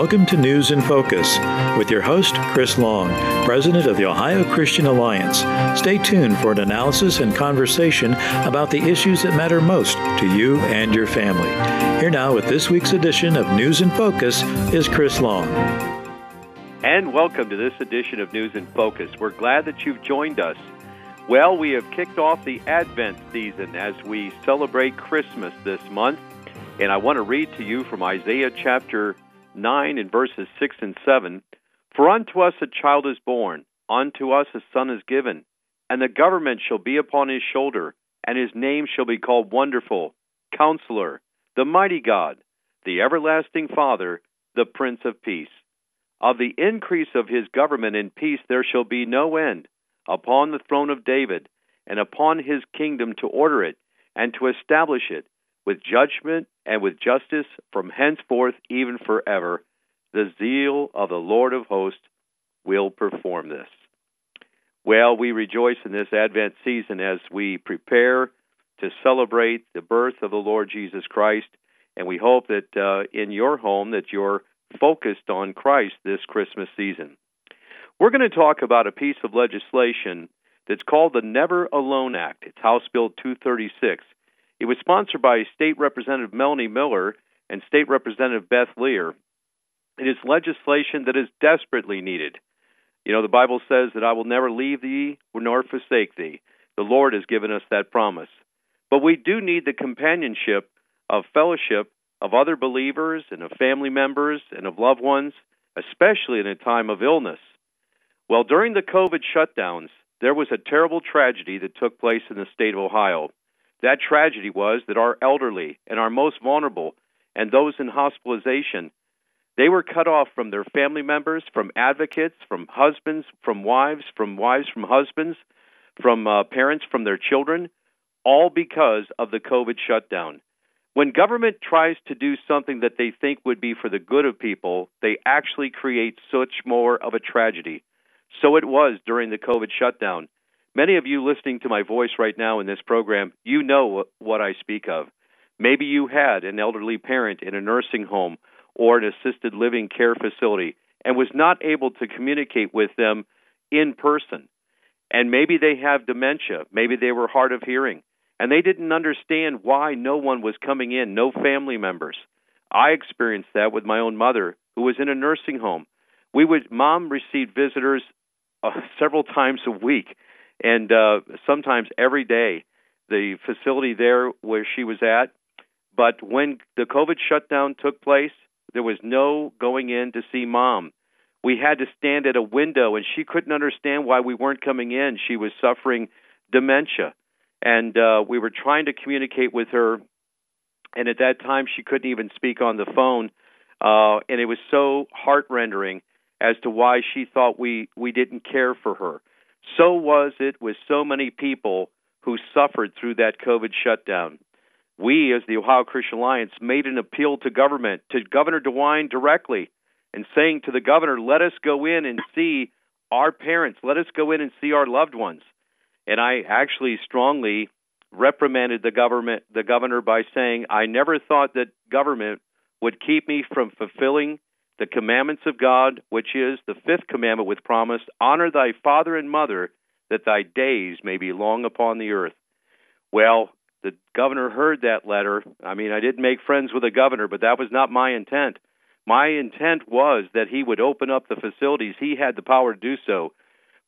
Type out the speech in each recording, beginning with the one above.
Welcome to News in Focus with your host, Chris Long, President of the Ohio Christian Alliance. Stay tuned for an analysis and conversation about the issues that matter most to you and your family. Here now with this week's edition of News in Focus is Chris Long. And welcome to this edition of News in Focus. We're glad that you've joined us. Well, we have kicked off the Advent season as we celebrate Christmas this month. And I want to read to you from Isaiah chapter 9 in verses 6 and 7 For unto us a child is born, unto us a son is given, and the government shall be upon his shoulder, and his name shall be called Wonderful, Counselor, the Mighty God, the Everlasting Father, the Prince of Peace. Of the increase of his government and peace there shall be no end upon the throne of David, and upon his kingdom to order it, and to establish it with judgment and with justice from henceforth even forever. The zeal of the Lord of hosts will perform this. Well, we rejoice in this Advent season as we prepare to celebrate the birth of the Lord Jesus Christ, and we hope that uh, in your home that you're focused on Christ this Christmas season. We're going to talk about a piece of legislation that's called the Never Alone Act. It's House Bill 236. It was sponsored by State Representative Melanie Miller and State Representative Beth Lear. It is legislation that is desperately needed. You know, the Bible says that I will never leave thee nor forsake thee. The Lord has given us that promise. But we do need the companionship of fellowship of other believers and of family members and of loved ones, especially in a time of illness. Well, during the COVID shutdowns, there was a terrible tragedy that took place in the state of Ohio. That tragedy was that our elderly and our most vulnerable and those in hospitalization, they were cut off from their family members, from advocates, from husbands, from wives, from wives from husbands, from uh, parents from their children, all because of the COVID shutdown. When government tries to do something that they think would be for the good of people, they actually create such more of a tragedy. So it was during the COVID shutdown. Many of you listening to my voice right now in this program, you know what I speak of. Maybe you had an elderly parent in a nursing home or an assisted living care facility and was not able to communicate with them in person. And maybe they have dementia, maybe they were hard of hearing, and they didn't understand why no one was coming in, no family members. I experienced that with my own mother who was in a nursing home. We would mom received visitors uh, several times a week and uh, sometimes every day. The facility there where she was at, but when the COVID shutdown took place, there was no going in to see mom. We had to stand at a window, and she couldn't understand why we weren't coming in. She was suffering dementia, and uh, we were trying to communicate with her. And at that time, she couldn't even speak on the phone, uh, and it was so heart rendering as to why she thought we we didn't care for her. So was it with so many people who suffered through that COVID shutdown. We, as the Ohio Christian Alliance, made an appeal to government, to Governor DeWine directly, and saying to the governor, let us go in and see our parents, let us go in and see our loved ones. And I actually strongly reprimanded the government the governor by saying I never thought that government would keep me from fulfilling the commandments of God, which is the fifth commandment with promise honor thy father and mother, that thy days may be long upon the earth. Well, the governor heard that letter. I mean, I didn't make friends with the governor, but that was not my intent. My intent was that he would open up the facilities. He had the power to do so.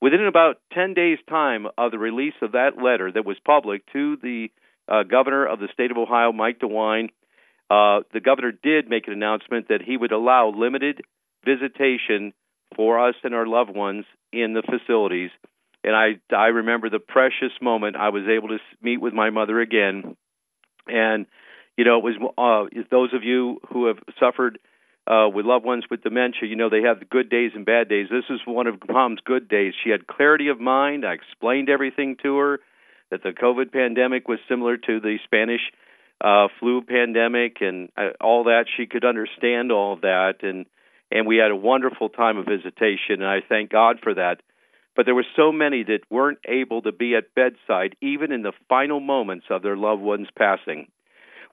Within about 10 days' time of the release of that letter that was public to the uh, governor of the state of Ohio, Mike DeWine, uh, the governor did make an announcement that he would allow limited visitation for us and our loved ones in the facilities. And I, I remember the precious moment I was able to meet with my mother again. And, you know, it was uh, those of you who have suffered uh, with loved ones with dementia, you know, they have good days and bad days. This is one of mom's good days. She had clarity of mind. I explained everything to her that the COVID pandemic was similar to the Spanish uh, flu pandemic and uh, all that. She could understand all that, and and we had a wonderful time of visitation, and I thank God for that. But there were so many that weren't able to be at bedside, even in the final moments of their loved one's passing.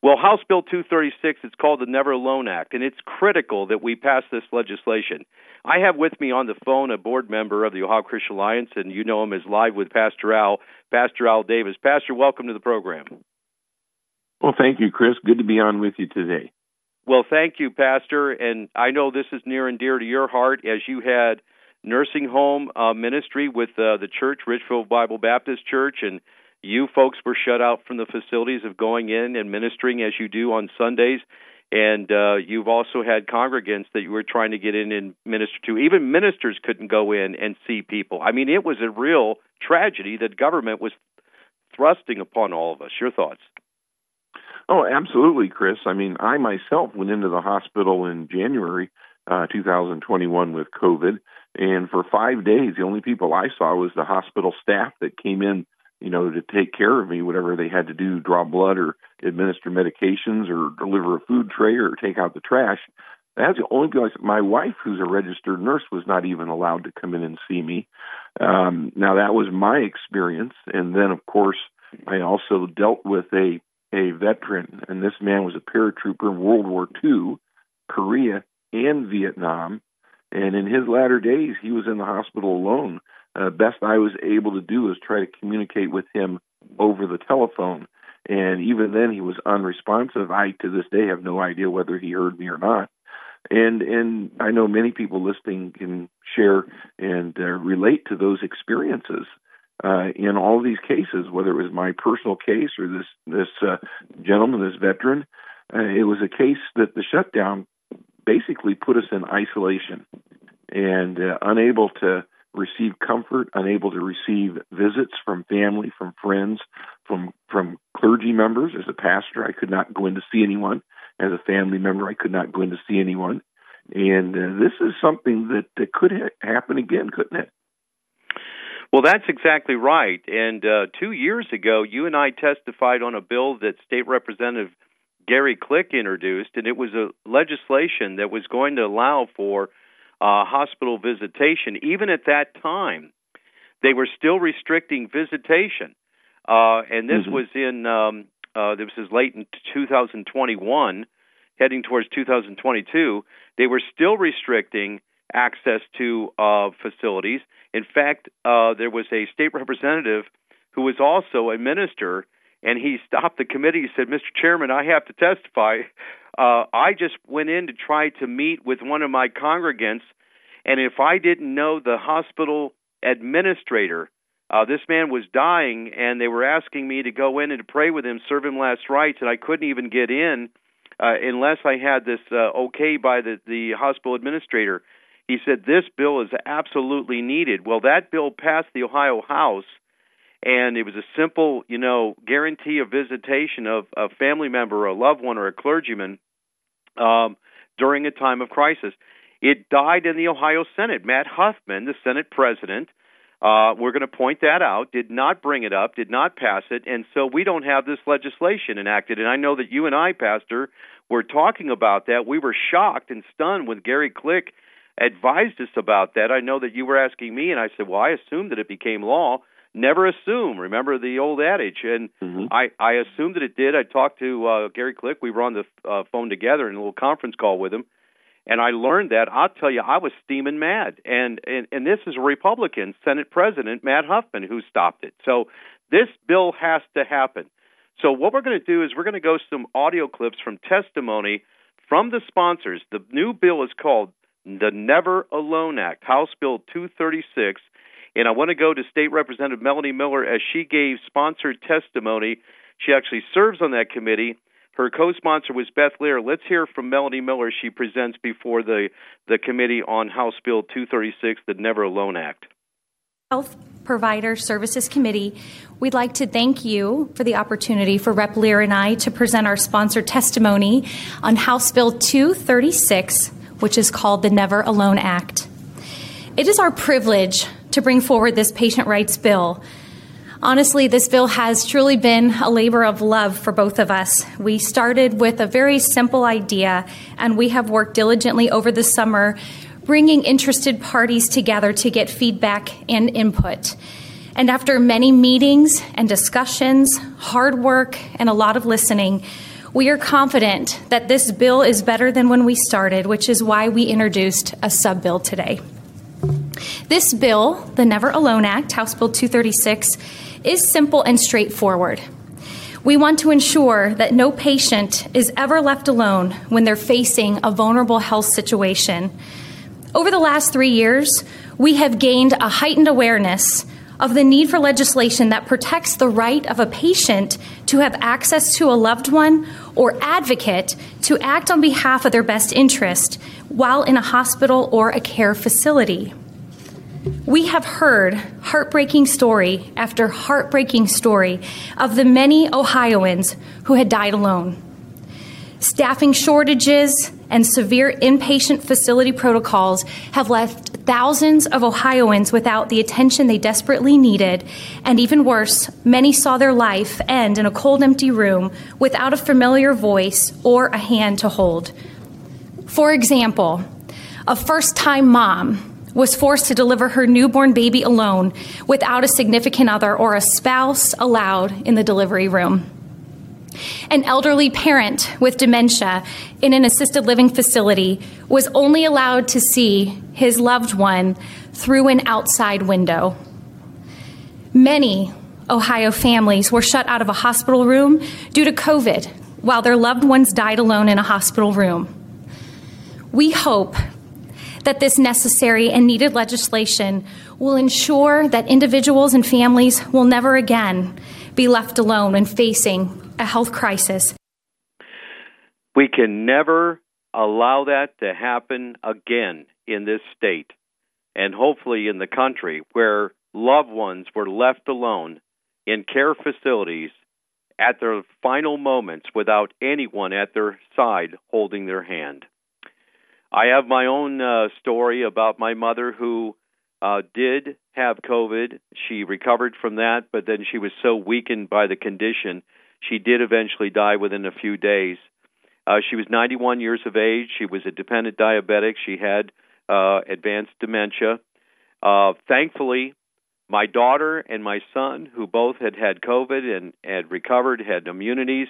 Well, House Bill 236, it's called the Never Alone Act, and it's critical that we pass this legislation. I have with me on the phone a board member of the Ohio Christian Alliance, and you know him as Live with Pastor Al, Pastor Al Davis. Pastor, welcome to the program. Well, thank you, Chris. Good to be on with you today. Well, thank you, Pastor. And I know this is near and dear to your heart as you had nursing home uh, ministry with uh, the church, Richfield Bible Baptist Church, and you folks were shut out from the facilities of going in and ministering as you do on Sundays. And uh, you've also had congregants that you were trying to get in and minister to. Even ministers couldn't go in and see people. I mean, it was a real tragedy that government was thrusting upon all of us. Your thoughts? Oh, absolutely, Chris. I mean, I myself went into the hospital in January uh, 2021 with COVID, and for five days, the only people I saw was the hospital staff that came in you know, to take care of me, whatever they had to do, draw blood or administer medications or deliver a food tray or take out the trash. That's the only place. My wife, who's a registered nurse, was not even allowed to come in and see me. Um, now that was my experience, and then of course I also dealt with a a veteran, and this man was a paratrooper in World War II, Korea, and Vietnam. And in his latter days, he was in the hospital alone uh, best I was able to do was try to communicate with him over the telephone. And even then, he was unresponsive. I, to this day, have no idea whether he heard me or not. And and I know many people listening can share and uh, relate to those experiences. Uh, in all these cases, whether it was my personal case or this this uh, gentleman, this veteran, uh, it was a case that the shutdown basically put us in isolation and uh, unable to receive comfort, unable to receive visits from family, from friends, from from clergy members. As a pastor, I could not go in to see anyone. As a family member, I could not go in to see anyone. And uh, this is something that, that could ha- happen again, couldn't it? Well, that's exactly right. And uh, two years ago, you and I testified on a bill that State Representative Gary Click introduced, and it was a legislation that was going to allow for uh, hospital visitation. Even at that time, they were still restricting visitation, uh, and this mm-hmm. was in um, uh, this was late in 2021, heading towards 2022. They were still restricting access to uh, facilities. In fact, uh, there was a state representative who was also a minister, and he stopped the committee. He said, "Mr. Chairman, I have to testify uh, I just went in to try to meet with one of my congregants, and if I didn't know the hospital administrator, uh, this man was dying, and they were asking me to go in and to pray with him, serve him last rites, and I couldn't even get in uh, unless I had this uh, okay by the the hospital administrator. He said this bill is absolutely needed. Well, that bill passed the Ohio House and it was a simple, you know, guarantee of visitation of a family member, or a loved one, or a clergyman um, during a time of crisis. It died in the Ohio Senate. Matt Huffman, the Senate president, uh, we're going to point that out, did not bring it up, did not pass it, and so we don't have this legislation enacted. And I know that you and I, Pastor, were talking about that. We were shocked and stunned when Gary Click advised us about that. I know that you were asking me, and I said, well, I assumed that it became law never assume. Remember the old adage, and mm-hmm. I I assumed that it did. I talked to uh, Gary Click. We were on the uh, phone together in a little conference call with him, and I learned that. I'll tell you, I was steaming mad. And and and this is a Republican Senate President Matt Huffman who stopped it. So this bill has to happen. So what we're going to do is we're going to go some audio clips from testimony from the sponsors. The new bill is called the Never Alone Act, House Bill 236 and I want to go to State Representative Melanie Miller as she gave sponsored testimony. She actually serves on that committee. Her co-sponsor was Beth Lear. Let's hear from Melanie Miller. She presents before the the committee on House Bill 236, the Never Alone Act. Health Provider Services Committee, we'd like to thank you for the opportunity for Rep. Lear and I to present our sponsored testimony on House Bill 236, which is called the Never Alone Act. It is our privilege to bring forward this patient rights bill. Honestly, this bill has truly been a labor of love for both of us. We started with a very simple idea, and we have worked diligently over the summer, bringing interested parties together to get feedback and input. And after many meetings and discussions, hard work, and a lot of listening, We are confident that this bill is better than when we started, which is why we introduced a sub bill today. This bill, the Never Alone Act, House Bill 236, is simple and straightforward. We want to ensure that no patient is ever left alone when they're facing a vulnerable health situation. Over the last three years, we have gained a heightened awareness of the need for legislation that protects the right of a patient to have access to a loved one or advocate to act on behalf of their best interest while in a hospital or a care facility. We have heard heartbreaking story after heartbreaking story of the many Ohioans who had died alone. Staffing shortages and severe inpatient facility protocols have left thousands of Ohioans without the attention they desperately needed, and even worse, many saw their life end in a cold, empty room without a familiar voice or a hand to hold. For example, a first time mom was forced to deliver her newborn baby alone without a significant other or a spouse allowed in the delivery room. An elderly parent with dementia in an assisted living facility was only allowed to see his loved one through an outside window. Many Ohio families were shut out of a hospital room due to COVID while their loved ones died alone in a hospital room. We hope that this necessary and needed legislation will ensure that individuals and families will never again be left alone when facing a health crisis. We can never allow that to happen again in this state and hopefully in the country where loved ones were left alone in care facilities at their final moments without anyone at their side holding their hand. I have my own uh, story about my mother who uh, did have COVID. She recovered from that, but then she was so weakened by the condition she did eventually die within a few days. Uh, she was 91 years of age. She was a dependent diabetic. She had uh, advanced dementia. Uh, thankfully, my daughter and my son, who both had had COVID and had recovered, had immunities,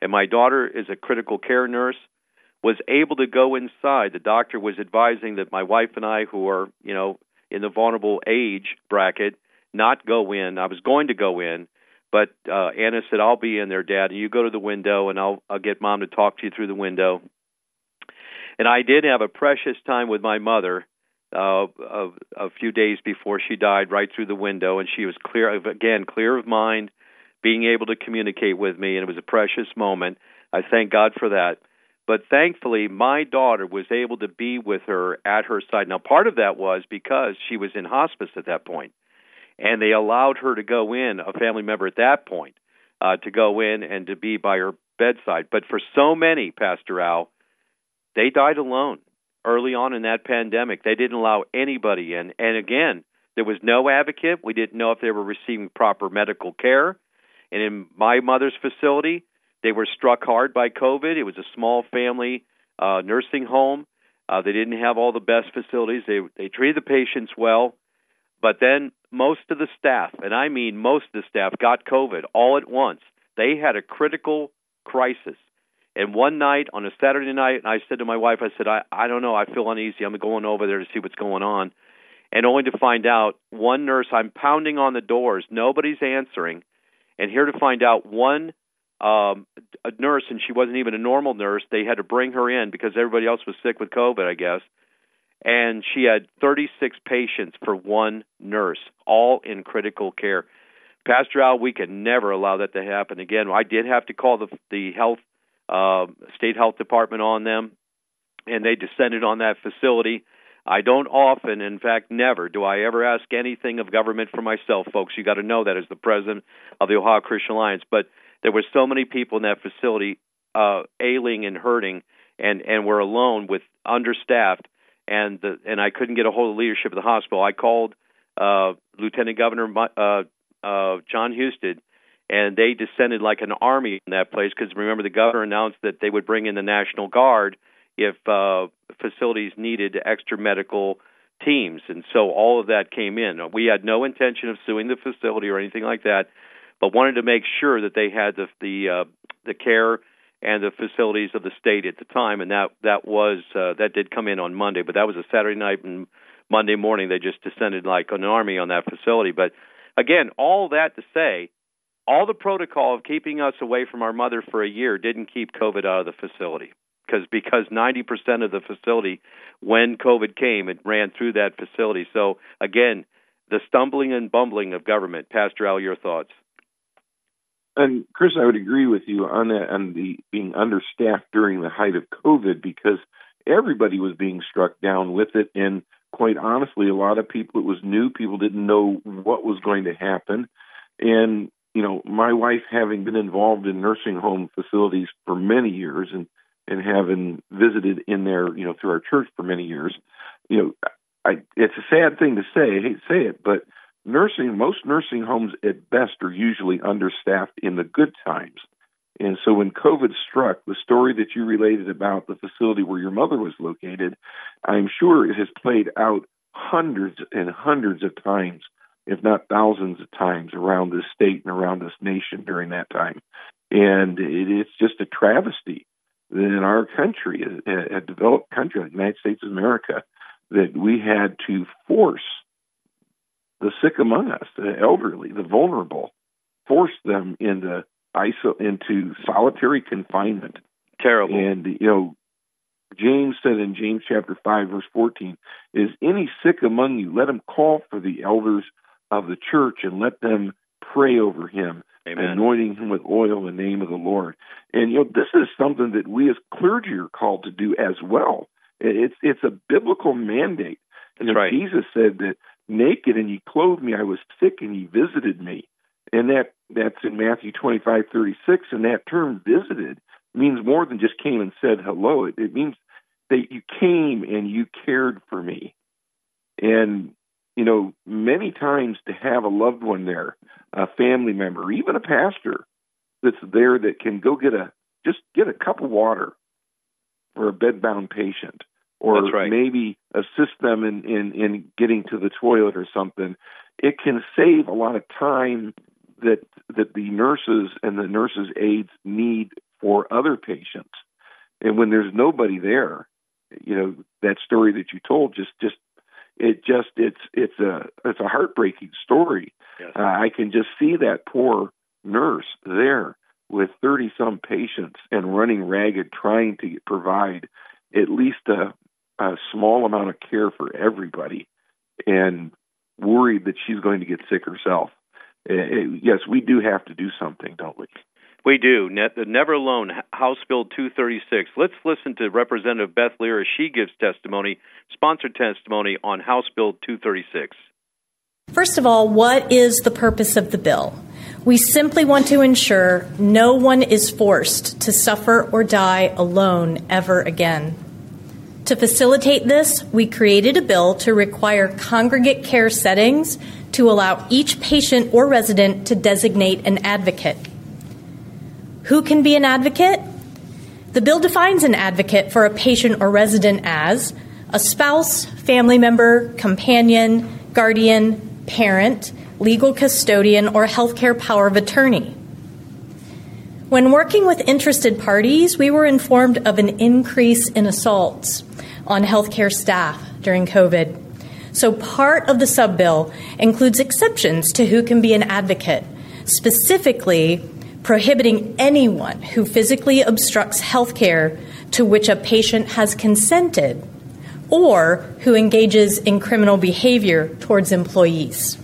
and my daughter is a critical care nurse, was able to go inside. The doctor was advising that my wife and I, who are, you know, in the vulnerable age bracket, not go in. I was going to go in, but uh, Anna said, "I'll be in there, Dad. You go to the window, and I'll I'll get Mom to talk to you through the window." And I did have a precious time with my mother uh, a, a few days before she died, right through the window, and she was clear of, again, clear of mind, being able to communicate with me, and it was a precious moment. I thank God for that. But thankfully, my daughter was able to be with her at her side. Now, part of that was because she was in hospice at that point and they allowed her to go in, a family member at that point, uh, to go in and to be by her bedside. But for so many, Pastor Al, they died alone early on in that pandemic. They didn't allow anybody in. And again, there was no advocate. We didn't know if they were receiving proper medical care. And in my mother's facility, they were struck hard by COVID. It was a small family uh, nursing home. Uh, they didn't have all the best facilities. They they treated the patients well, but then most of the staff, and I mean most of the staff, got COVID all at once. They had a critical crisis. And one night on a Saturday night, I said to my wife, I said, I, I don't know, I feel uneasy. I'm going over there to see what's going on. And only to find out one nurse, I'm pounding on the doors, nobody's answering. And here to find out one um, a nurse, and she wasn't even a normal nurse. They had to bring her in because everybody else was sick with COVID, I guess and she had 36 patients for one nurse, all in critical care. Pastor Al, we can never allow that to happen again. I did have to call the the health uh, state health department on them, and they descended on that facility. I don't often, in fact, never do I ever ask anything of government for myself, folks. You got to know that as the president of the Ohio Christian Alliance. But there were so many people in that facility uh, ailing and hurting, and and were alone with understaffed and the, and I couldn't get a hold of the leadership of the hospital. I called uh, Lieutenant Governor uh, uh, Jon Husted, and they descended like an army in that place because remember the governor announced that they would bring in the National Guard if uh, facilities needed extra medical teams, and so all of that came in. We had no intention of suing the facility or anything like that, but wanted to make sure that they had the the uh, the care and the facilities of the state at the time, and that that was uh, that did come in on Monday, but that was a Saturday night and Monday morning they just descended like an army on that facility. But again, all that to say, all the protocol of keeping us away from our mother for a year didn't keep COVID out of the facility because because 90% of the facility when COVID came it ran through that facility. So again, the stumbling and bumbling of government. Pastor Al, your thoughts? And Chris, I would agree with you on that on the being understaffed during the height of COVID because everybody was being struck down with it and quite honestly a lot of people it was new people didn't know what was going to happen and you know my wife having been involved in nursing home facilities for many years and and having visited in there you know through our church for many years you know I, it's a sad thing to say. I hate to say it, but nursing most nursing homes at best are usually understaffed in the good times. And so when COVID struck, the story that you related about the facility where your mother was located, I'm sure it has played out hundreds and hundreds of times, if not thousands of times, around this state and around this nation during that time. And it, it's just a travesty that in our country, a, a developed country like the United States of America, that we had to force the sick among us, the elderly, the vulnerable, force them into iso- into solitary confinement. Terrible. And you know, James said in James chapter five, verse fourteen, "Is any sick among you? Let him call for the elders of the church and let them pray over him, Amen. anointing him with oil in the name of the Lord." And you know, this is something that we as clergy are called to do as well. It's it's a biblical mandate. And right. Jesus said that naked and ye clothed me, I was sick and ye visited me. And that that's in Matthew twenty five thirty six, and that term visited means more than just came and said hello. It, it means that you came and you cared for me. And you know, many times to have a loved one there, a family member, even a pastor that's there that can go get a just get a cup of water for a bedbound patient or right. maybe assist them in, in, in getting to the toilet or something, it can save a lot of time that that the nurses and the nurses aides need for other patients. And when there's nobody there, you know, that story that you told just just it just it's it's a it's a heartbreaking story. Yes. Uh, I can just see that poor nurse there with 30 some patients and running ragged trying to provide at least a, a small amount of care for everybody and worried that she's going to get sick herself. It, uh, yes, we do have to do something, don't we? We do. the Never Alone, House Bill 236. Let's listen to Representative Beth Lear as she gives testimony, sponsored testimony on House Bill 236. First of all, what is the purpose of the bill? We simply want to ensure no one is forced to suffer or die alone ever again. To facilitate this, we created a bill to require congregate care settings to allow each patient or resident to designate an advocate. Who can be an advocate? The bill defines an advocate for a patient or resident as a spouse, family member, companion, guardian, parent, legal custodian, or healthcare power of attorney. When working with interested parties, we were informed of an increase in assaults on healthcare staff during COVID. So, part of the sub bill includes exceptions to who can be an advocate, specifically prohibiting anyone who physically obstructs healthcare to which a patient has consented or who engages in criminal behavior towards employees.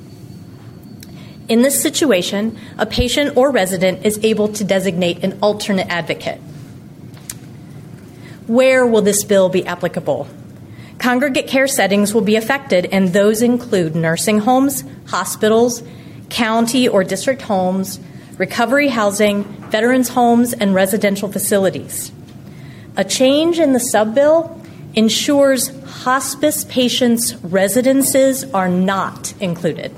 In this situation, a patient or resident is able to designate an alternate advocate. Where will this bill be applicable? Congregate care settings will be affected, and those include nursing homes, hospitals, county or district homes, recovery housing, veterans homes, and residential facilities. A change in the sub bill ensures hospice patients' residences are not included.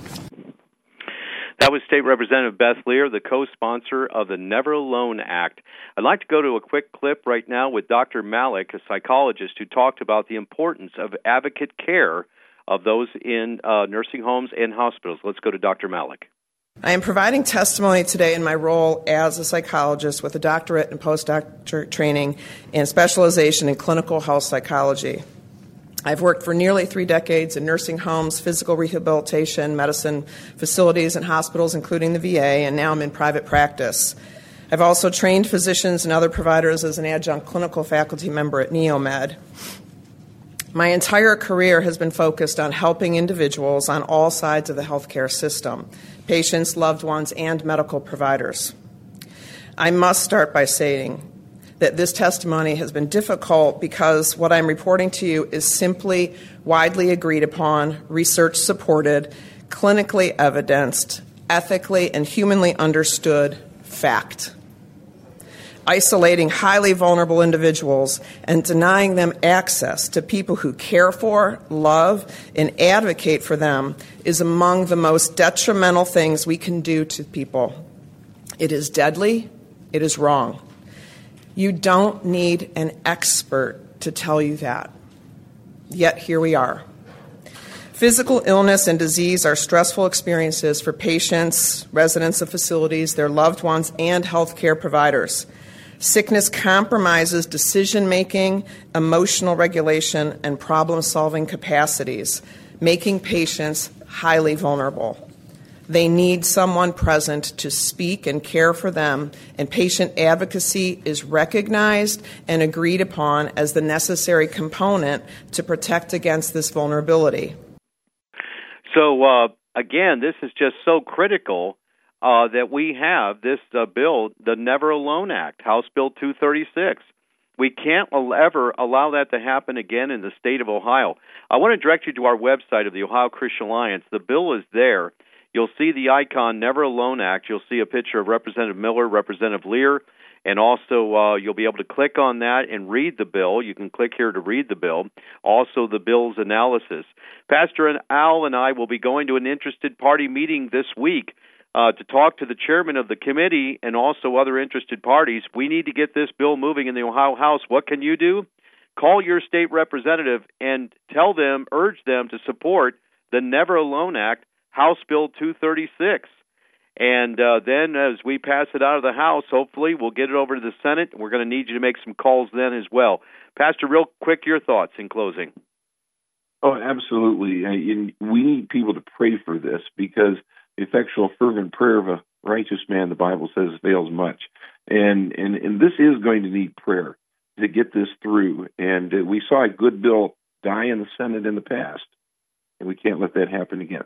That was State Representative Beth Lear, the co sponsor of the Never Alone Act. I'd like to go to a quick clip right now with Dr. Malek, a psychologist who talked about the importance of advocate care of those in uh, nursing homes and hospitals. Let's go to Dr. Malek. I am providing testimony today in my role as a psychologist with a doctorate and postdoctorate training and specialization in clinical health psychology. I've worked for nearly three decades in nursing homes, physical rehabilitation, medicine facilities, and hospitals, including the VA, and now I'm in private practice. I've also trained physicians and other providers as an adjunct clinical faculty member at NeoMed. My entire career has been focused on helping individuals on all sides of the healthcare system patients, loved ones, and medical providers. I must start by saying that this testimony has been difficult because what I'm reporting to you is simply widely agreed upon, research supported, clinically evidenced, ethically and humanly understood fact. Isolating highly vulnerable individuals and denying them access to people who care for, love, and advocate for them is among the most detrimental things we can do to people. It is deadly, it is wrong. You don't need an expert to tell you that. Yet here we are. Physical illness and disease are stressful experiences for patients, residents of facilities, their loved ones, and healthcare providers. Sickness compromises decision making, emotional regulation, and problem solving capacities, making patients highly vulnerable. They need someone present to speak and care for them, and patient advocacy is recognized and agreed upon as the necessary component to protect against this vulnerability. So, uh, again, this is just so critical uh, that we have this uh, bill, the Never Alone Act, House Bill 236. We can't ever allow that to happen again in the state of Ohio. I want to direct you to our website of the Ohio Christian Alliance. The bill is there. You'll see the icon Never Alone Act. You'll see a picture of Representative Miller, Representative Lear, and also uh, you'll be able to click on that and read the bill. You can click here to read the bill. Also, the bill's analysis. Pastor Al and I will be going to an interested party meeting this week uh, to talk to the chairman of the committee and also other interested parties. We need to get this bill moving in the Ohio House. What can you do? Call your state representative and tell them, urge them to support the Never Alone Act House Bill 236. And uh, then, as we pass it out of the House, hopefully we'll get it over to the Senate. We're going to need you to make some calls then as well. Pastor, real quick, your thoughts in closing. Oh, absolutely. And we need people to pray for this because the effectual, fervent prayer of a righteous man, the Bible says, fails much. And and and this is going to need prayer to get this through. And uh, we saw a good bill die in the Senate in the past, and we can't let that happen again.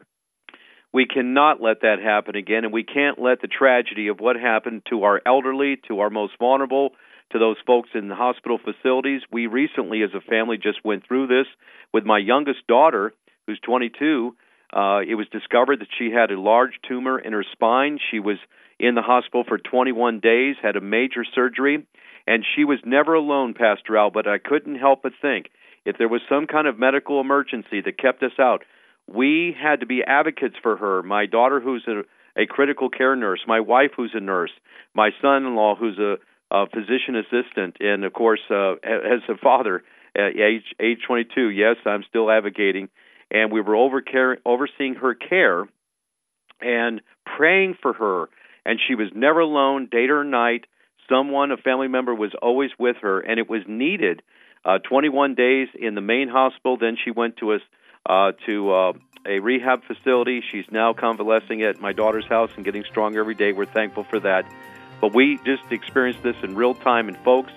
We cannot let that happen again, and we can't let the tragedy of what happened to our elderly, to our most vulnerable, to those folks in the hospital facilities. We recently, as a family, just went through this with my youngest daughter, who's 22. Uh, it was discovered that she had a large tumor in her spine. She was in the hospital for 21 days, had a major surgery, and she was never alone, Pastor Al. But I couldn't help but think if there was some kind of medical emergency that kept us out, we had to be advocates for her. My daughter, who's a, a critical care nurse, my wife, who's a nurse, my son-in-law, who's a, a physician assistant, and of course, uh, as a father, at age age 22. Yes, I'm still advocating, and we were over care, overseeing her care and praying for her. And she was never alone, day or night. Someone, a family member, was always with her, and it was needed. Uh, 21 days in the main hospital. Then she went to a uh, to uh, a rehab facility. She's now convalescing at my daughter's house and getting stronger every day. We're thankful for that. But we just experienced this in real time. And, folks,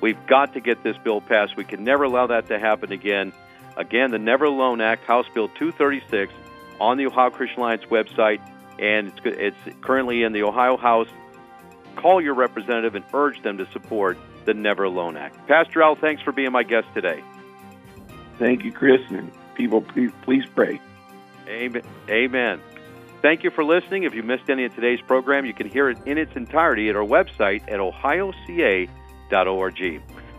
we've got to get this bill passed. We can never allow that to happen again. Again, the Never Alone Act, House Bill 236, on the Ohio Christian Alliance website, and it's, it's currently in the Ohio House. Call your representative and urge them to support the Never Alone Act. Pastor Al, thanks for being my guest today. Thank you, Chris people, please, please pray. Amen. Amen. Thank you for listening. If you missed any of today's program, you can hear it in its entirety at our website at ohioca.org.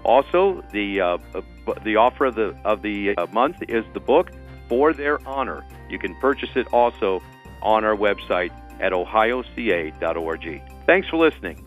Also, the uh, the offer of the of the uh, month is the book For Their Honor. You can purchase it also on our website at ohioca.org. Thanks for listening.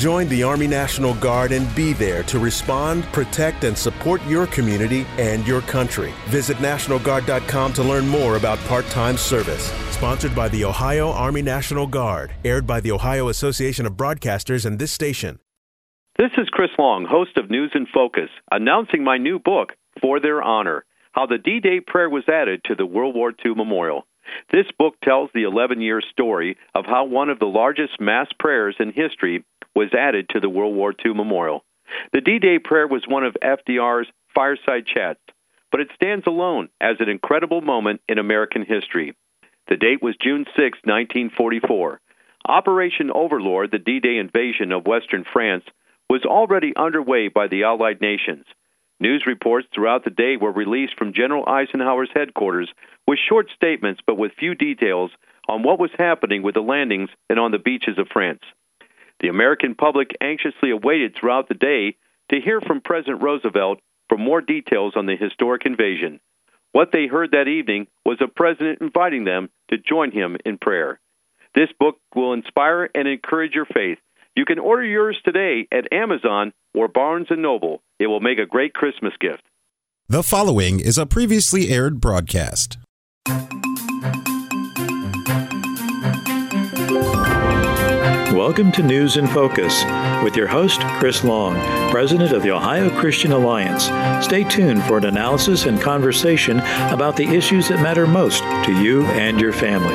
Join the Army National Guard and be there to respond, protect, and support your community and your country. Visit NationalGuard.com to learn more about part time service. Sponsored by the Ohio Army National Guard, aired by the Ohio Association of Broadcasters and this station. This is Chris Long, host of News in Focus, announcing my new book, For Their Honor How the D Day Prayer Was Added to the World War II Memorial. This book tells the 11 year story of how one of the largest mass prayers in history was added to the World War II memorial. The D Day prayer was one of FDR's fireside chats, but it stands alone as an incredible moment in American history. The date was June 6, 1944. Operation Overlord, the D Day invasion of Western France, was already underway by the Allied nations. News reports throughout the day were released from General Eisenhower's headquarters with short statements but with few details on what was happening with the landings and on the beaches of France. The American public anxiously awaited throughout the day to hear from President Roosevelt for more details on the historic invasion. What they heard that evening was a president inviting them to join him in prayer. This book will inspire and encourage your faith. You can order yours today at Amazon or Barnes & Noble. It will make a great Christmas gift. The following is a previously aired broadcast. Welcome to News in Focus with your host, Chris Long, President of the Ohio Christian Alliance. Stay tuned for an analysis and conversation about the issues that matter most to you and your family.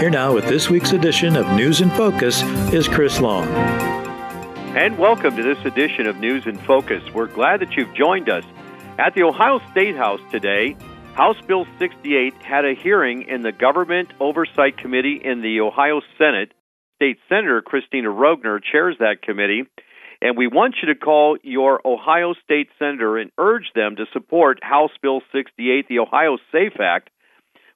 Here now with this week's edition of News in Focus is Chris Long. And welcome to this edition of News in Focus. We're glad that you've joined us. At the Ohio State House today, House Bill 68 had a hearing in the Government Oversight Committee in the Ohio Senate State Senator Kristina Roegner chairs that committee. And we want you to call your Ohio State Senator and urge them to support House Bill 68, the Ohio SAFE Act,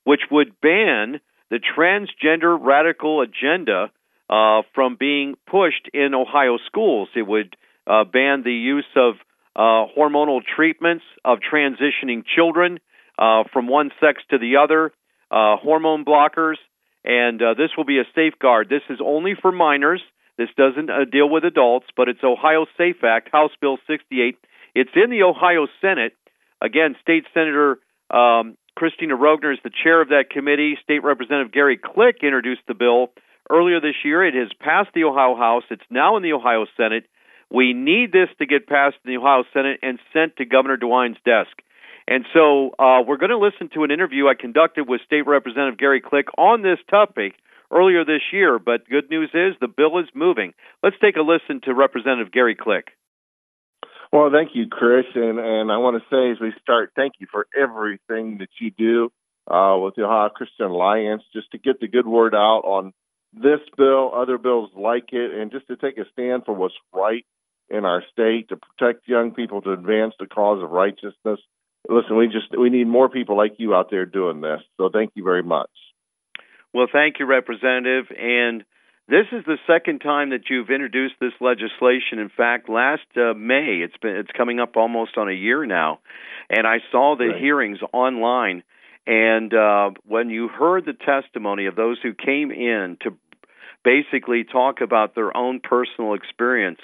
which would ban the transgender radical agenda uh, from being pushed in Ohio schools. It would uh, ban the use of uh, hormonal treatments of transitioning children uh, from one sex to the other, uh, hormone blockers, and uh, this will be a safeguard. This is only for minors. This doesn't uh, deal with adults, but it's Ohio Safe Act, House Bill 68. It's in the Ohio Senate. Again, State Senator um, Kristina Roegner is the chair of that committee. State Representative Gary Click introduced the bill earlier this year. It has passed the Ohio House. It's now in the Ohio Senate. We need this to get passed in the Ohio Senate and sent to Governor DeWine's desk. And so uh, we're going to listen to an interview I conducted with State Representative Gary Click on this topic earlier this year. But good news is the bill is moving. Let's take a listen to Representative Gary Click. Well, thank you, Chris, and and I want to say as we start, thank you for everything that you do uh, with the Ohio Christian Alliance, just to get the good word out on this bill, other bills like it, and just to take a stand for what's right in our state to protect young people, to advance the cause of righteousness listen, we just we need more people like you out there doing this. So thank you very much. Well, thank you, Representative. And this is the second time that you've introduced this legislation. In fact, last uh, May, it's been it's coming up almost on a year now, and I saw the right. hearings online. And uh, when you heard the testimony of those who came in to basically talk about their own personal experience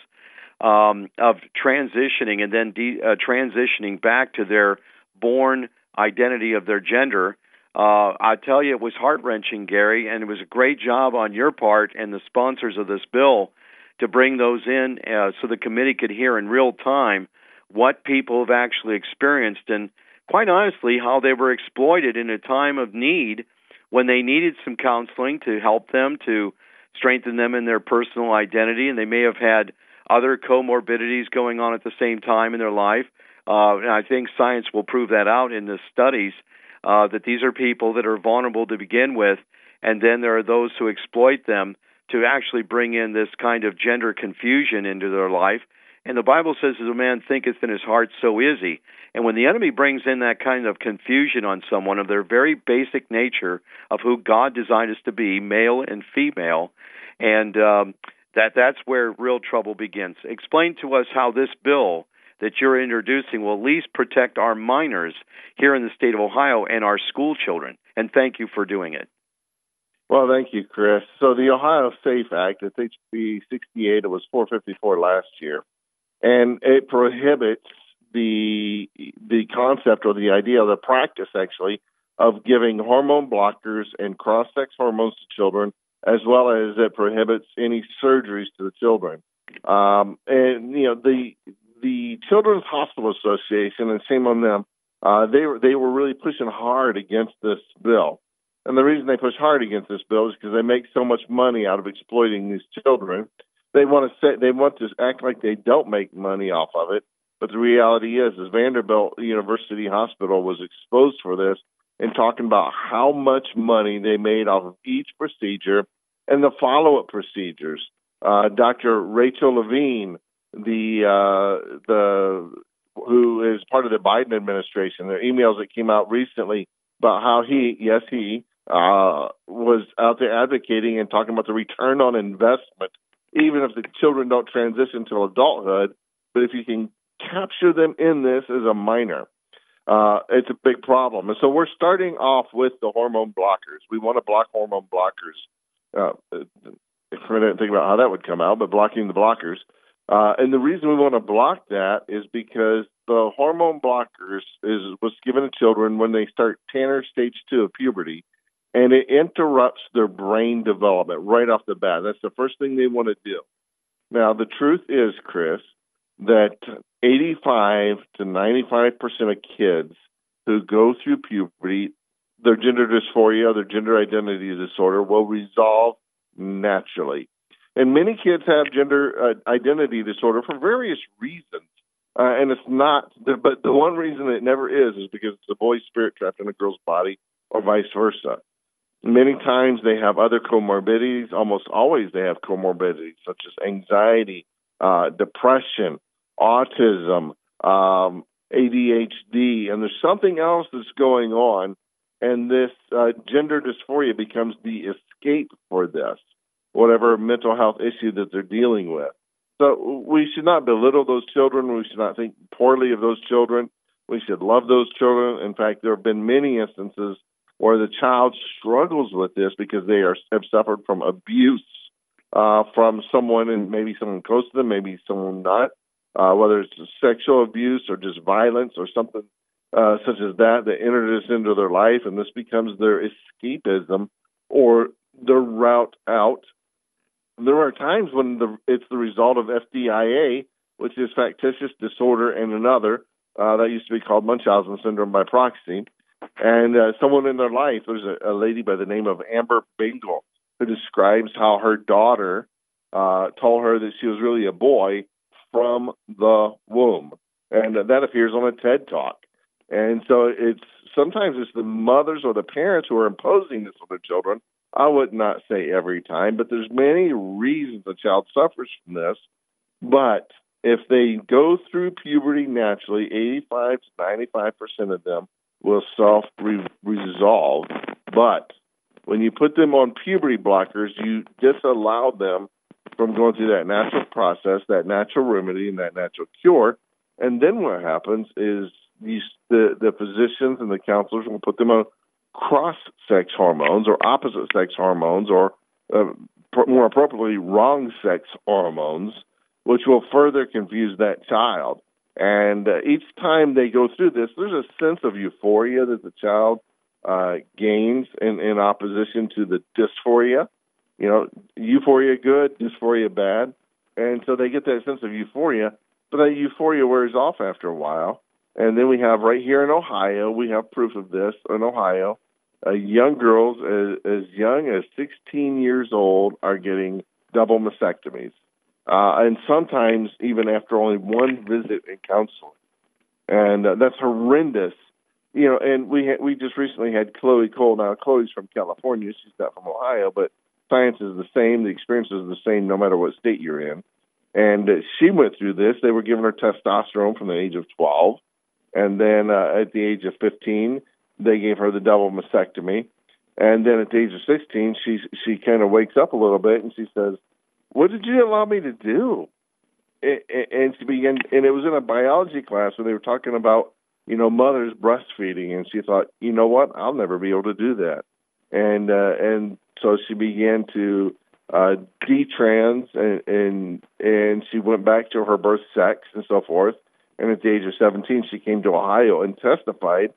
um, of transitioning and then de- uh, transitioning back to their born identity of their gender. Uh, I tell you, it was heart wrenching, Gary, and it was a great job on your part and the sponsors of this bill to bring those in uh, so the committee could hear in real time what people have actually experienced and, quite honestly, how they were exploited in a time of need when they needed some counseling to help them to strengthen them in their personal identity, and they may have had other comorbidities going on at the same time in their life. Uh, and I think science will prove that out in the studies uh, that these are people that are vulnerable to begin with, and then there are those who exploit them to actually bring in this kind of gender confusion into their life. And the Bible says, as a man thinketh in his heart, so is he. And when the enemy brings in that kind of confusion on someone of their very basic nature of who God designed us to be, male and female, and um, that that's where real trouble begins. Explain to us how this bill that you're introducing will at least protect our minors here in the state of Ohio and our school children. And thank you for doing it. Well, thank you, Chris. So the Ohio SAFE Act, it's HB 68. It was 454 last year, and it prohibits the the concept or the idea, the practice actually, of giving hormone blockers and cross-sex hormones to children, as well as it prohibits any surgeries to the children. Um, and you know the the Children's Hospital Association, and shame on them, uh, they were they were really pushing hard against this bill. And the reason they push hard against this bill is because they make so much money out of exploiting these children. They want to say they want to act like they don't make money off of it, but the reality is, is Vanderbilt University Hospital was exposed for this and talking about how much money they made off of each procedure and the follow-up procedures. Uh, Dr. Rachel Levine the uh, the who is part of the Biden administration. There are emails that came out recently about how he, yes, he uh, was out there advocating and talking about the return on investment, even if the children don't transition to adulthood. But if you can capture them in this as a minor, uh, it's a big problem. And so we're starting off with the hormone blockers. We want to block hormone blockers. Uh, going to think about how that would come out, but blocking the blockers. Uh, and the reason we want to block that is because the hormone blockers is what's given to children when they start Tanner stage two of puberty, and it interrupts their brain development right off the bat. That's the first thing they want to do. Now, the truth is, Chris, that 85 to 95 percent of kids who go through puberty, their gender dysphoria, their gender identity disorder, will resolve naturally. And many kids have gender uh, identity disorder for various reasons. Uh, and it's not, but the one reason it never is is because it's a boy's spirit trapped in a girl's body or vice versa. Many times they have other comorbidities. Almost always they have comorbidities such as anxiety, uh, depression, autism, um, ADHD, and there's something else that's going on. And this uh, gender dysphoria becomes the escape for this whatever mental health issue that they're dealing with. So we should not belittle those children. We should not think poorly of those children. We should love those children. In fact, there have been many instances where the child struggles with this because they are have suffered from abuse uh, from someone, and maybe someone close to them, maybe someone not, uh, whether it's sexual abuse or just violence or something uh, such as that that enters into their life, and this becomes their escapism or their route out there are times when the, it's the result of FDIA, which is factitious disorder and another. Uh, that used to be called Munchausen syndrome by proxy. And uh, someone in their life, there's a, a lady by the name of Amber Briggle who describes how her daughter uh, told her that she was really a boy from the womb. And that appears on a TED Talk. And so it's sometimes it's the mothers or the parents who are imposing this on their children I would not say every time, but there's many reasons a child suffers from this. But if they go through puberty naturally, 85 to 95 percent of them will self resolve. But when you put them on puberty blockers, you disallow them from going through that natural process, that natural remedy, and that natural cure. And then what happens is these the the physicians and the counselors will put them on cross sex hormones or opposite sex hormones or uh, more appropriately wrong sex hormones which will further confuse that child. And uh, each time they go through this there's a sense of euphoria that the child uh, gains in, in opposition to the dysphoria. You know euphoria good dysphoria bad. And so they get that sense of euphoria but that euphoria wears off after a while. And then we have right here in Ohio, we have proof of this in Ohio. Uh, young girls as, as young as 16 years old are getting double mastectomies. uh, and sometimes even after only one visit in counseling. And uh, that's horrendous. You know, and we ha- we just recently had Chloe Cole. Now Chloe's from California; she's not from Ohio, but science is the same. The experience is the same, no matter what state you're in. And uh, she went through this. They were giving her testosterone from the age of 12, and then uh, at the age of 15, they gave her the double mastectomy. And then at the age of 16, she she kind of wakes up a little bit and she says, "What did you allow me to do?" And she began, and it was in a biology class where they were talking about, you know, mothers breastfeeding, and she thought, you know what, I'll never be able to do that, and uh, and so she began to uh, detrans, and, and and she went back to her birth sex and so forth. And at the age of 17, she came to Ohio and testified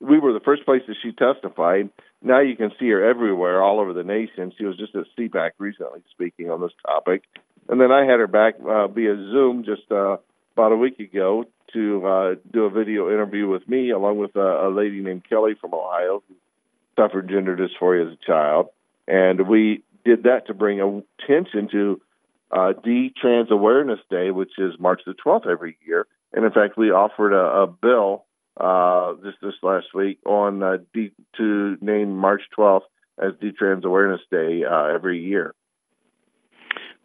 we were the first place that she testified. Now you can see her everywhere, all over the nation. She was just at CPAC recently speaking on this topic, and then I had her back uh, via Zoom just uh, about a week ago to uh, do a video interview with me, along with a, a lady named Kelly from Ohio who suffered gender dysphoria as a child, and we did that to bring attention to uh, D Trans Awareness Day, which is March the 12th every year. And in fact, we offered a, a bill uh, this this last week on uh, D, to name March 12th as Trans Awareness Day uh, every year.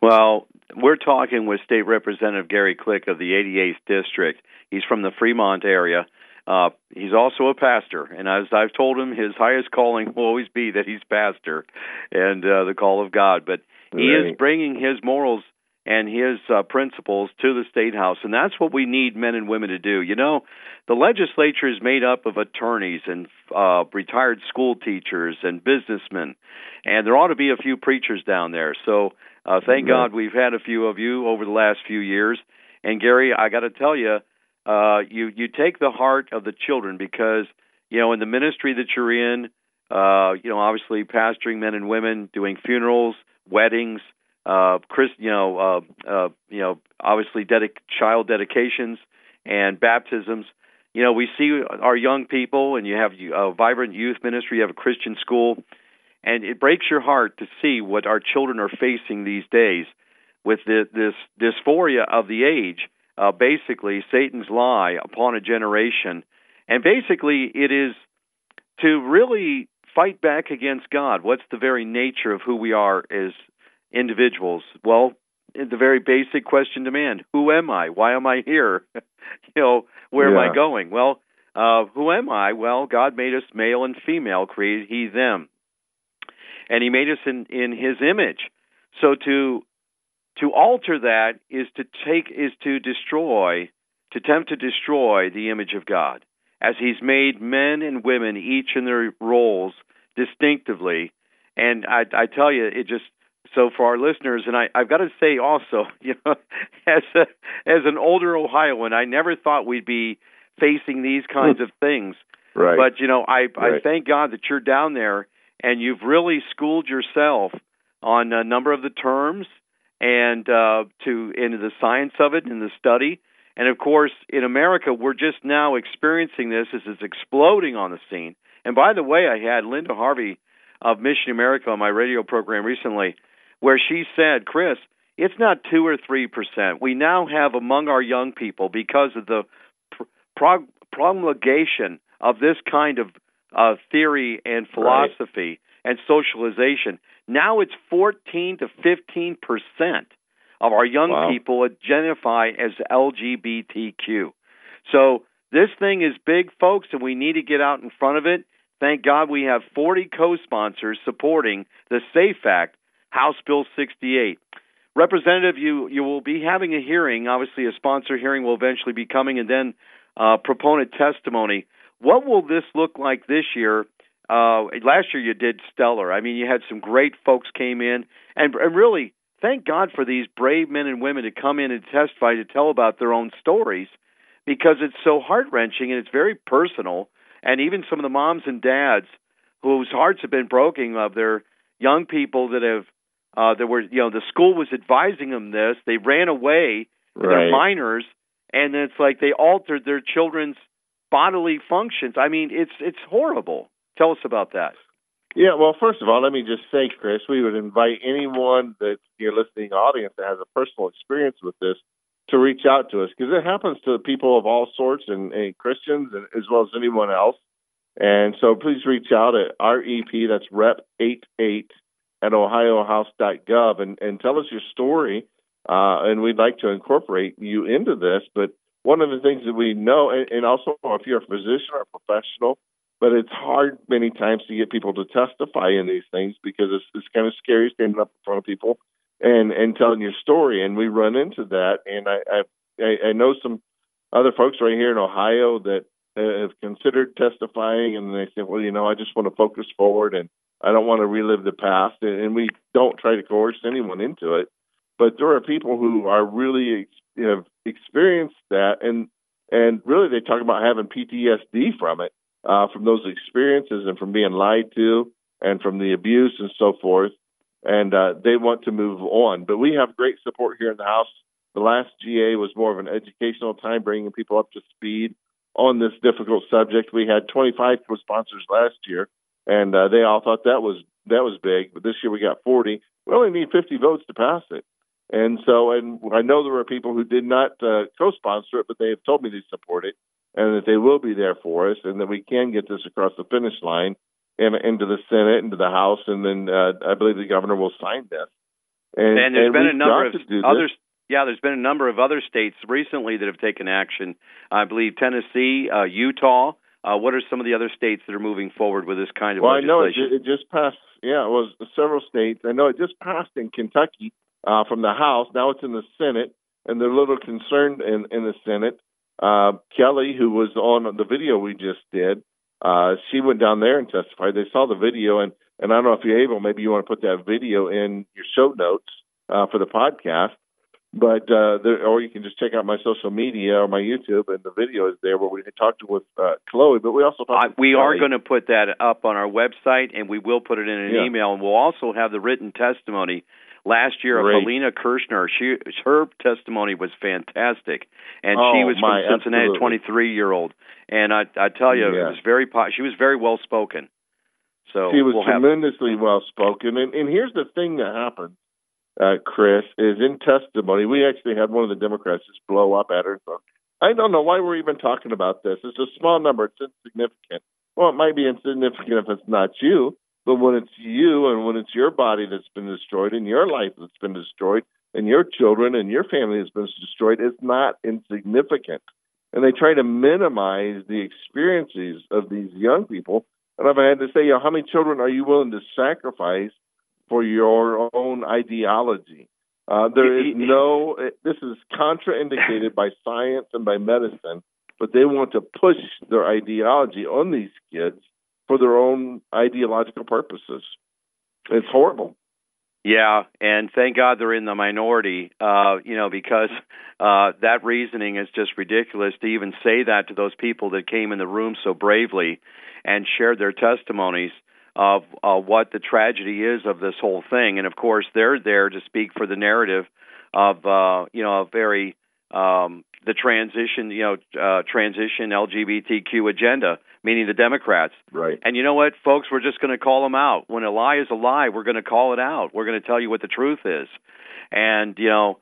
Well, we're talking with State Representative Gary Click of the 88th District. He's from the Fremont area. Uh, he's also a pastor, and as I've told him, his highest calling will always be that he's pastor and uh, the call of God. But he right. is bringing his morals and his uh, principles to the state house. And that's what we need men and women to do. You know the legislature is made up of attorneys and uh retired school teachers and businessmen. And there ought to be a few preachers down there. So uh thank god we've had a few of you over the last few years. And Gary I got to tell you uh you you take the heart of the children because you know in the ministry that you're in uh you know obviously pastoring men and women doing funerals weddings uh, Chris, you know, uh, uh, you know, obviously dedic- child dedications and baptisms. You know, we see our young people, and you have a vibrant youth ministry. You have a Christian school, and it breaks your heart to see what our children are facing these days with the, this dysphoria of the age. Uh, basically, Satan's lie upon a generation, and basically, it is to really fight back against God. What's the very nature of who we are as individuals? Well, the very basic question demand who am i? Why am i here? You know where yeah. am i going? Well uh who am i? Well god made us male and female created he them. And he made us in in his image. So to to alter that is to take is to destroy to attempt to destroy the image of god. As he's made men and women each in their roles distinctively and i i tell you it just so for our listeners, and I, I've got to say also, you know, as a, as an older Ohioan, I never thought we'd be facing these kinds of things. Right. But you know, I right. I thank God that you're down there and you've really schooled yourself on a number of the terms and uh, to into the science of it and the study. And of course, in America, we're just now experiencing this as it's exploding on the scene. And by the way, I had Linda Harvey of Mission America on my radio program recently, where she said, Chris, it's not two or three percent. We now have among our young people, because of the prog- promulgation of this kind of uh, theory and philosophy right. and socialization, now it's 14 to 15 percent of our young wow. people identify as LGBTQ. So this thing is big, folks, and we need to get out in front of it. Thank God we have 40 co sponsors supporting the SAFE Act, House Bill 68. Representative, you, you will be having a hearing. Obviously, a sponsor hearing will eventually be coming, and then uh, proponent testimony. What will this look like this year? Uh, last year you did stellar. I mean, you had some great folks came in, and, and really, thank God for these brave men and women to come in and testify to tell about their own stories, because it's so heart wrenching and it's very personal. And even some of the moms and dads whose hearts have been broken of their young people that have uh, that were, you know, the school was advising them this. They ran away. Right. They're minors, and it's like they altered their children's bodily functions. I mean, it's it's horrible. Tell us about that. Yeah, well, first of all, let me just say, Chris, we would invite anyone that's your listening audience that has a personal experience with this to reach out to us because it happens to people of all sorts and, and Christians and, as well as anyone else. And so please reach out at REP, that's rep 88 at ohiohouse.gov and, and tell us your story. Uh, and we'd like to incorporate you into this. But one of the things that we know, and, and also if you're a physician or a professional, but it's hard many times to get people to testify in these things because it's, it's kind of scary standing up in front of people and and telling your story. And we run into that. And I I, I know some other folks right here in Ohio that have considered testifying, and they say, well, you know, I just want to focus forward and I don't want to relive the past. And we don't try to coerce anyone into it. But there are people who are really you know, have experienced that, and and really they talk about having PTSD from it, uh, from those experiences, and from being lied to, and from the abuse and so forth and uh, they want to move on. But we have great support here in the House. The last GA was more of an educational time, bringing people up to speed on this difficult subject. We had 25 co-sponsors last year, and uh, they all thought that was that was big. But this year we got 40. We only need 50 votes to pass it. And so, and I know there are people who did not uh, co-sponsor it, but they have told me they support it and that they will be there for us, and that we can get this across the finish line and into the Senate, into the House, and then uh, I believe the governor will sign this. And, and there's and been a number of others. Yeah, there's been a number of other states recently that have taken action. I believe Tennessee, uh, Utah. Uh, what are some of the other states that are moving forward with this kind of well, legislation? I know it, it just passed. Yeah, it was several states. I know it just passed in Kentucky uh, from the House. Now it's in the Senate, and they're a little concerned in, in the Senate. Uh, Kelly, who was on the video we just did, uh, she went down there and testified. They saw the video, and and I don't know if you're able. Maybe you want to put that video in your show notes uh, for the podcast. But uh, there, or you can just check out my social media or my YouTube, and the video is there where we talked with uh, Chloe. But we also I, we are going to put that up on our website, and we will put it in an yeah. email, and we'll also have the written testimony last year Great. of Helena Kerschner. She her testimony was fantastic, and oh, she was my, from Cincinnati, twenty three year old. And I I tell you, yeah. it was very she was very well spoken. So she was we'll tremendously have... well spoken. And and here's the thing that happened, uh, Chris, is in testimony we actually had one of the Democrats just blow up at her. So I don't know why we're even talking about this. It's a small number. It's insignificant. Well, it might be insignificant if it's not you, but when it's you and when it's your body that's been destroyed and your life that's been destroyed and your children and your family has been destroyed, it's not insignificant. And they try to minimize the experiences of these young people. And I've had to say, you know, how many children are you willing to sacrifice for your own ideology? Uh, there is no, this is contraindicated by science and by medicine, but they want to push their ideology on these kids for their own ideological purposes. It's horrible. Yeah, and thank God they're in the minority, uh, you know, because uh, that reasoning is just ridiculous to even say that to those people that came in the room so bravely and shared their testimonies of uh, what the tragedy is of this whole thing. And of course, they're there to speak for the narrative of, uh, you know, a very um, the transition, you know, uh, transition LGBTQ agenda, meaning the Democrats. Right. And you know what, folks, we're just going to call them out. When a lie is a lie, we're going to call it out. We're going to tell you what the truth is. And you know,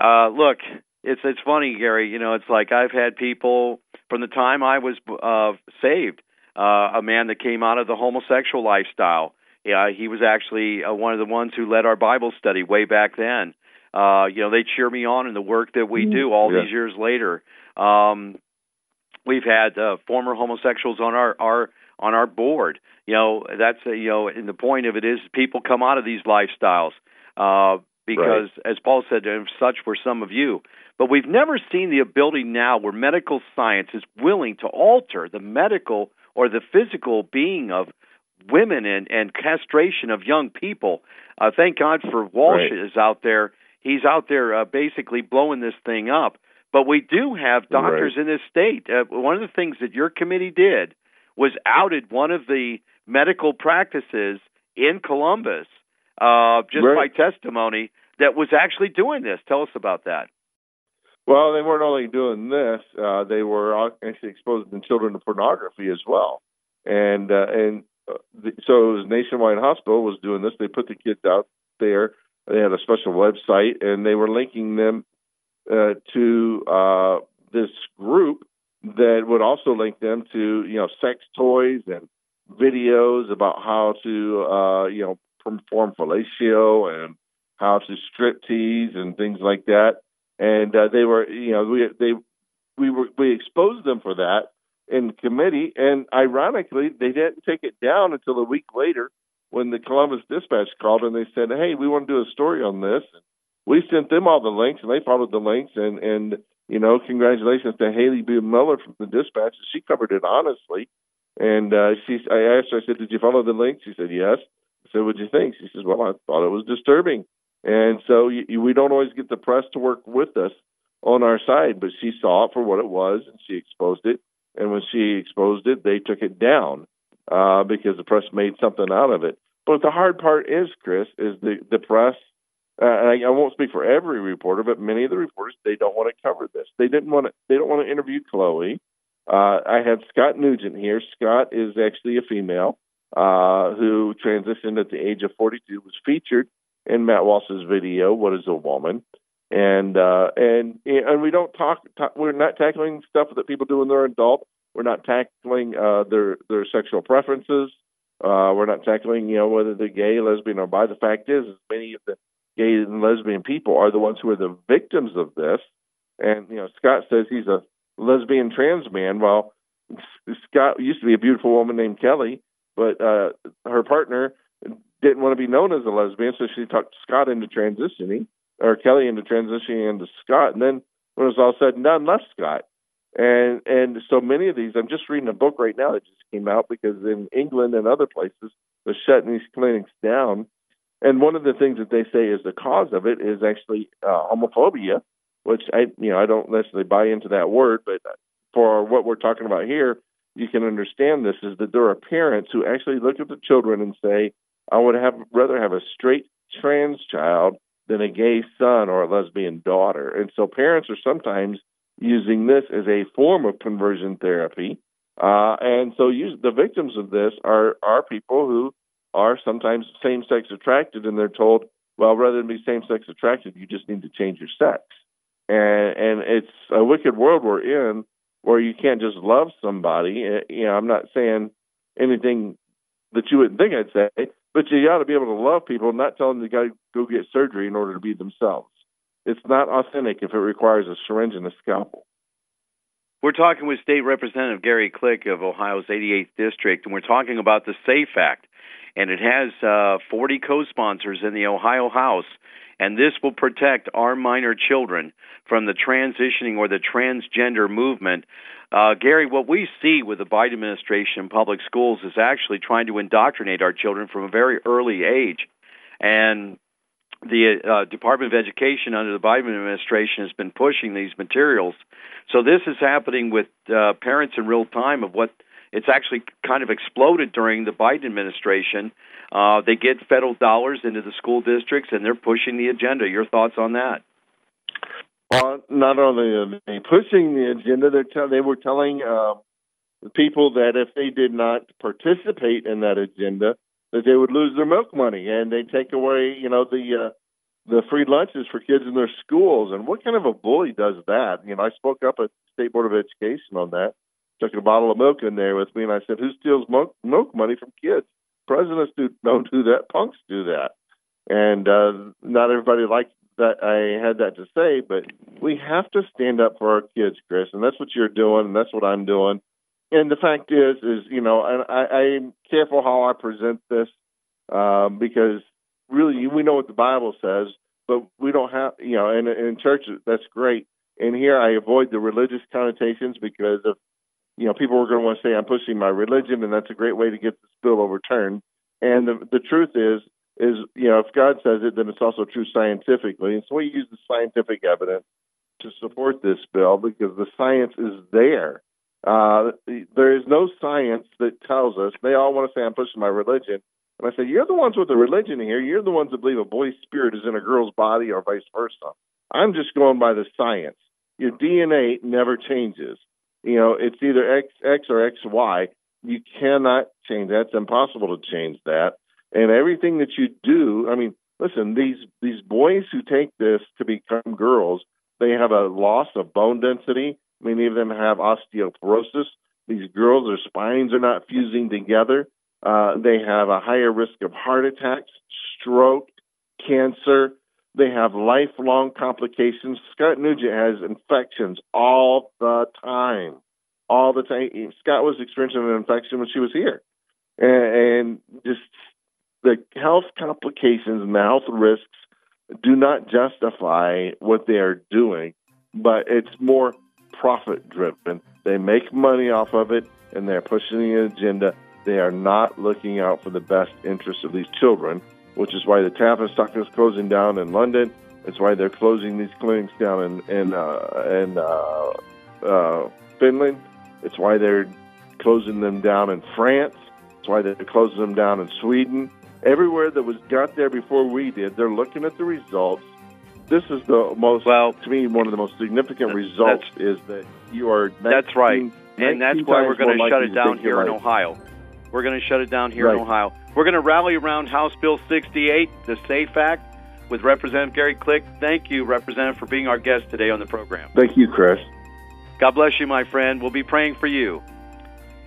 uh, look, it's it's funny, Gary. You know, it's like I've had people from the time I was uh, saved, uh, a man that came out of the homosexual lifestyle. Yeah, he was actually uh, one of the ones who led our Bible study way back then. Uh, you know, they cheer me on in the work that we do all yeah. these years later. Um, we've had uh, former homosexuals on our our on our board. You know, that's uh, you know, and the point of it is people come out of these lifestyles uh, because, right. as Paul said, and such were some of you. But we've never seen the ability now where medical science is willing to alter the medical or the physical being of women and, and castration of young people. Uh, thank God for Walsh right. is out there he's out there uh, basically blowing this thing up. But we do have doctors right. in this state. Uh, one of the things that your committee did was outed one of the medical practices in Columbus uh, just right. by testimony that was actually doing this. Tell us about that. Well, they weren't only doing this; uh, they were actually exposing children to pornography as well. And uh, and the, so it was Nationwide Hospital was doing this. They put the kids out there. They had a special website, and they were linking them uh, to uh, this group that would also link them to you know sex toys and videos about how to uh, you know perform fellatio and how to strip tease and things like that. And uh, they were you know we they we were we exposed them for that in committee, and ironically they didn't take it down until a week later when the Columbus Dispatch called and they said, "Hey, we want to do a story on this." We sent them all the links, and they followed the links, and and you know, congratulations to Haley BeMiller from the Dispatch. She covered it honestly. And uh, she, I asked her, I said, "Did you follow the links?" She said, "Yes." I said, "What'd you think?" She says, "Well, I thought it was disturbing." And so you, we don't always get the press to work with us on our side, but she saw it for what it was, and she exposed it. And when she exposed it, they took it down uh, because the press made something out of it. But the hard part is, Chris, is the the press uh, I, I won't speak for every reporter, but many of the reporters they don't want to cover this. They didn't want to. They don't want to interview Chloe. Uh, I had Scott Newgent here. Scott is actually a female uh, who transitioned at the age of 42. Was featured in Matt Walsh's video, "What Is a Woman," and uh, and and we don't talk. We're not tackling stuff that people do when they're adult. We're not tackling uh, their their sexual preferences. Uh, we're not tackling, you know, whether they're gay, lesbian, or bi. The fact is, is many of the gay and lesbian people are the ones who are the victims of this. And you know, Scott says he's a lesbian trans man. Well, Scott used to be a beautiful woman named Kelly, but uh, her partner didn't want to be known as a lesbian, so she talked Scott into transitioning, or Kelly into transitioning into Scott. And then when it was all said and done, left Scott. And and so many of these, I'm just reading a book right now that just came out because in England and other places, they're shutting these clinics down and one of the things that they say is the cause of it is actually uh, homophobia, which I, you know, I don't necessarily buy into that word, but for what we're talking about here, you can understand this is that there are parents who actually look at the children and say, I would have rather have a straight trans child than a gay son or a lesbian daughter. And so parents are sometimes using this as a form of conversion therapy. Uh, and so the victims of this are, are people who are sometimes same sex attracted and they're told, well, rather than be same sex attracted, you just need to change your sex. And and it's a wicked world we're in where you can't just love somebody. Eh, you know, I'm not saying anything that you wouldn't think I'd say, but you got to be able to love people, not tell them they got to go get surgery in order to be themselves. It's not authentic if it requires a syringe and a scalpel. We're talking with State Representative Gary Click of Ohio's 88th District, and we're talking about the SAFE Act and it has uh, 40 co-sponsors in the Ohio House, and this will protect our minor children from the transitioning or the transgender movement. Uh, Gary, what we see with the Biden administration in public schools is actually trying to indoctrinate our children from a very early age, and the uh, Department of Education under the Biden administration has been pushing these materials. So this is happening with uh, parents in real time of what it's actually kind of exploded during the Biden administration. Uh, they get federal dollars into the school districts, and they're pushing the agenda. Your thoughts on that? Well, not only are they pushing the agenda, they te- they were telling uh, people that if they did not participate in that agenda, that they would lose their milk money, and they take away, you know, the uh, the free lunches for kids in their schools. And what kind of a bully does that? You know, I spoke up at State Board of Education on that took a bottle of milk in there with me, and I said, "Who steals milk, milk money from kids? Presidents do, don't do that. Punks do that." And uh, not everybody liked that I had that to say, but we have to stand up for our kids, Chris, and that's what you're doing, and that's what I'm doing. And the fact is, is you know, and I, I'm careful how I present this um, because really we know what the Bible says, but we don't have, you know, and in church that's great. And here I avoid the religious connotations because of you know, people were going to want to say I'm pushing my religion, and that's a great way to get this bill overturned. And the, the truth is, is you know, if God says it, then it's also true scientifically. And so we use the scientific evidence to support this bill because the science is there. Uh, there is no science that tells us. They all want to say I'm pushing my religion. And I say, you're the ones with the religion here. You're the ones that believe a boy's spirit is in a girl's body or vice versa. I'm just going by the science. Your DNA never changes. You know, it's either X X or X Y. You cannot change that. It's impossible to change that. And everything that you do, I mean, listen, these these boys who take this to become girls, they have a loss of bone density. Many of them have osteoporosis. These girls, their spines are not fusing together. Uh, they have a higher risk of heart attacks, stroke, cancer. They have lifelong complications. Scott Newgent has infections all the time, all the time. Scott was experiencing an infection when she was here, and, and just the health complications and the health risks do not justify what they are doing, but it's more profit driven. They make money off of it, and they're pushing the agenda. They are not looking out for the best interests of these children which is why the Tavistock is closing down in London. It's why they're closing these clinics down in in uh, in uh, uh, Finland. It's why they're closing them down in France. It's why they're closing them down in Sweden. Everywhere that was got there before we did, they're looking at the results. This is the most, well, to me, one of the most significant results is that you are. 19, that's right, and that's why we're going to shut it down here in Ohio. We're going to shut it down here right. in Ohio. We're going to rally around House Bill 68, the SAFE Act, with Representative Gary Click. Thank you, Representative, for being our guest today on the program. Thank you, Chris. God bless you, my friend. We'll be praying for you.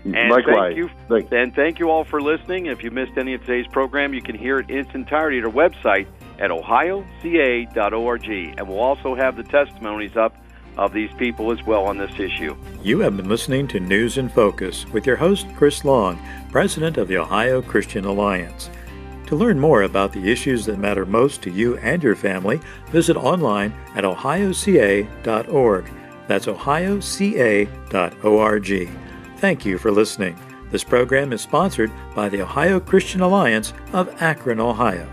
And Likewise. Thank you, Thanks. And thank you all for listening. If you missed any of today's program, you can hear it in its entirety at our website at ohioca.org. And we'll also have the testimonies up of these people as well on this issue. You have been listening to News in Focus with your host, Chris Long, President of the Ohio Christian Alliance. To learn more about the issues that matter most to you and your family, visit online at ohioca.org. That's ohioca.org. Thank you for listening. This program is sponsored by the Ohio Christian Alliance of Akron, Ohio.